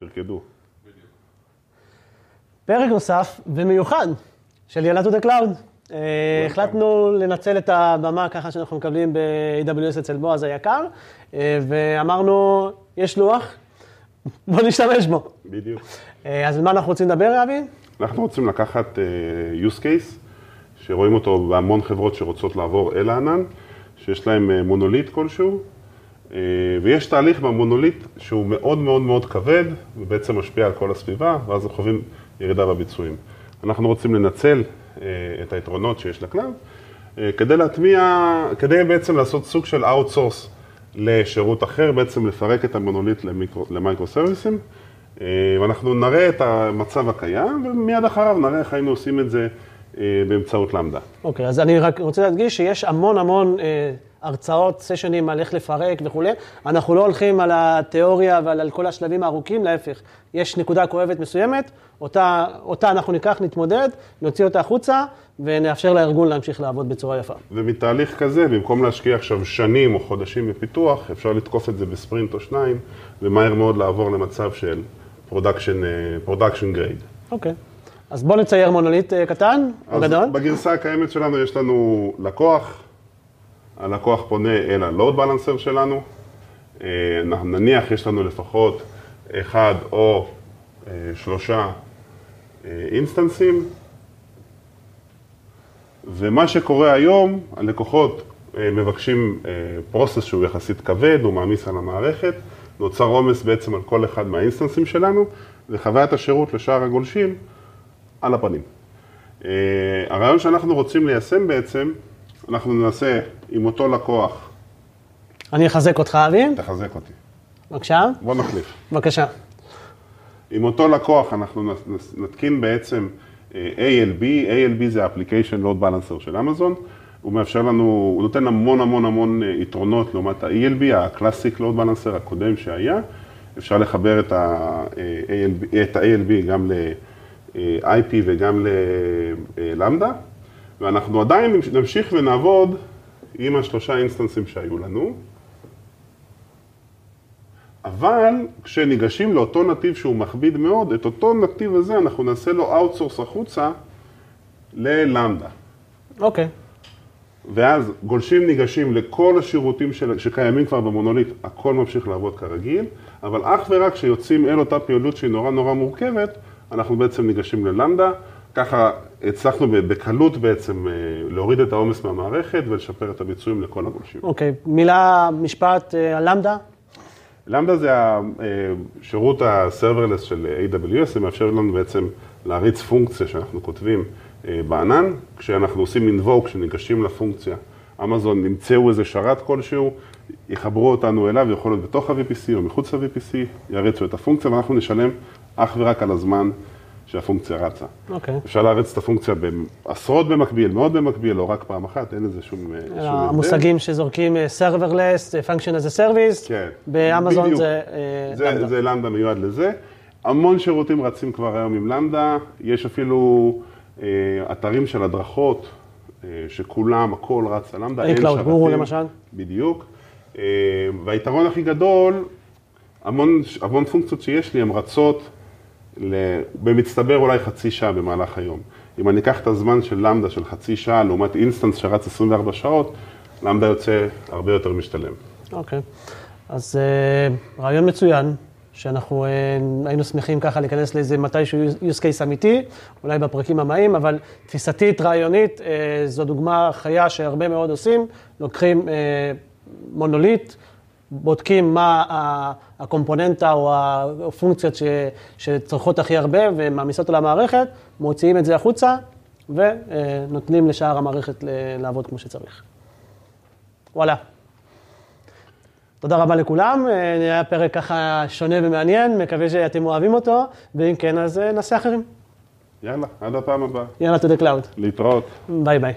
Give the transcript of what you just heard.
תרקדו. פרק נוסף ומיוחד של יאללה to the cloud. אה, החלטנו לנצל את הבמה ככה שאנחנו מקבלים ב-AWS אצל בועז היקר, אה, ואמרנו, יש לוח, בוא נשתמש בו. בדיוק. אה, אז על מה אנחנו רוצים לדבר, אבי? אנחנו רוצים לקחת use case, שרואים אותו בהמון חברות שרוצות לעבור אל הענן, שיש להם מונוליט כלשהו, ויש תהליך במונוליט שהוא מאוד מאוד מאוד כבד, ובעצם משפיע על כל הסביבה, ואז אנחנו חווים ירידה בביצועים. אנחנו רוצים לנצל uh, את היתרונות שיש ל cloud, uh, כדי להטמיע, כדי בעצם לעשות סוג של outsource לשירות אחר, בעצם לפרק את המונוליט למייקרו סרוויסים. אה, ואנחנו נראה את המצב הקיים, ומיד אחריו נראה איך היינו עושים את זה אה, באמצעות Lambda. אוקיי, okay, אז אני רק רוצה להדגיש שיש המון המון אה, הרצאות, סשנים על איך לפרק וכולי. אנחנו לא הולכים על התיאוריה ועל כל השלבים הארוכים, להפך. יש נקודה כואבת מסוימת, אותה, אותה אנחנו ניקח, נתמודד, נוציא אותה החוצה, ונאפשר לארגון להמשיך לעבוד בצורה יפה. ומתהליך כזה, במקום להשקיע עכשיו שנים או חודשים בפיתוח, אפשר לתקוף את זה בספרינט או שניים, ומהר מאוד לעבור למצב של production, production grade. אוקיי. אז בואו נצייר מונוליט אה, קטן או גדול. בגרסה הקיימת שלנו יש לנו לקוח, הלקוח פונה אל ה-load balancer שלנו, אה, נניח יש לנו לפחות אחד או אה, שלושה אינסטנסים, ומה שקורה היום, הלקוחות מבקשים process שהוא יחסית כבד, הוא מעמיס על המערכת, נוצר עומס בעצם על כל אחד מהאינסטנסים שלנו, וחוויית השירות לשאר הגולשים על הפנים. הרעיון שאנחנו רוצים ליישם בעצם, אנחנו ננסה עם אותו לקוח. אני אחזק אותך, אבי. תחזק אותי. בבקשה. בוא נחליף. בבקשה. עם אותו לקוח אנחנו נתקין בעצם אה, ALB, ALB זה ה-Application Load Balancer של אמזון. הוא מאפשר לנו, הוא נותן המון המון המון אה, יתרונות לעומת ה-ELB, ה-Classic Load Balancer הקודם שהיה. אפשר לחבר את ה-ALB, את ה-ALB גם ל-IP וגם ל Lambda, ואנחנו עדיין נמשיך ונעבוד עם השלושה אינסטנסים שהיו לנו, אבל כשניגשים לאותו נתיב שהוא מכביד מאוד, את אותו נתיב הזה אנחנו נעשה לו outsource החוצה ל Lambda. אוקיי. Okay. ואז גולשים ניגשים לכל השירותים של, שקיימים כבר במונוליט, הכל ממשיך לעבוד כרגיל, אבל אך ורק כשיוצאים אל אותה פעילות שהיא נורא נורא מורכבת, אנחנו בעצם ניגשים ללמדה, ככה הצלחנו בקלות בעצם אה, להוריד את העומס מהמערכת ולשפר את הביצועים לכל הגולשים. אוקיי, okay. מילה, משפט על אה, למדה? זה השירות אה, ה-serverless של AWS, זה מאפשר לנו בעצם להריץ פונקציה שאנחנו כותבים. בענן, כשאנחנו עושים invoke, כשניגשים לפונקציה, אמזון ימצאו איזה שרת כלשהו, יחברו אותנו אליו, יכול להיות בתוך ה-VPC או מחוץ ל-VPC, יריצו את הפונקציה ואנחנו נשלם אך ורק על הזמן שהפונקציה רצה. אוקיי. Okay. אפשר להריץ את הפונקציה בעשרות במקביל, מאוד במקביל, לא רק פעם אחת, אין לזה שום הבדל. המושגים שזורקים אה, serverless, function as a service, כן. באמזון זה, זה למדה. זה למדה מיועד לזה. המון שירותים רצים כבר היום עם למדה, יש אפילו... אה, אתרים של הדרכות, אה, שכולם, הכל רץ על Lambda, אין שרתים. גורו למשל. בדיוק. אה, והיתרון הכי גדול, המון, המון פונקציות שיש לי, הן רצות במצטבר אולי חצי שעה במהלך היום. אם אני אקח את הזמן של Lambda של חצי שעה לעומת אינסטנס שרץ 24 שעות, Lambda יוצא הרבה יותר משתלם. אוקיי, אז רעיון מצוין. שאנחנו אה, היינו שמחים ככה להיכנס לאיזה מתישהו use case אמיתי, אולי בפרקים הבאים, אבל תפיסתית, רעיונית, אה, זו דוגמה חיה שהרבה מאוד עושים, לוקחים מונוליט, בודקים מה הקומפוננטה או הפונקציות שצריכות הכי הרבה ומעמיסות על המערכת, מוציאים את זה החוצה ונותנים לשאר המערכת לעבוד כמו שצריך. וואלה. תודה רבה לכולם, אה, היה פרק ככה שונה ומעניין, מקווה שאתם אוהבים אותו, ואם כן, אז אה, נעשה אחרים. יאללה, עד הפעם הבאה. יאללה, to the cloud. להתראות. ביי ביי.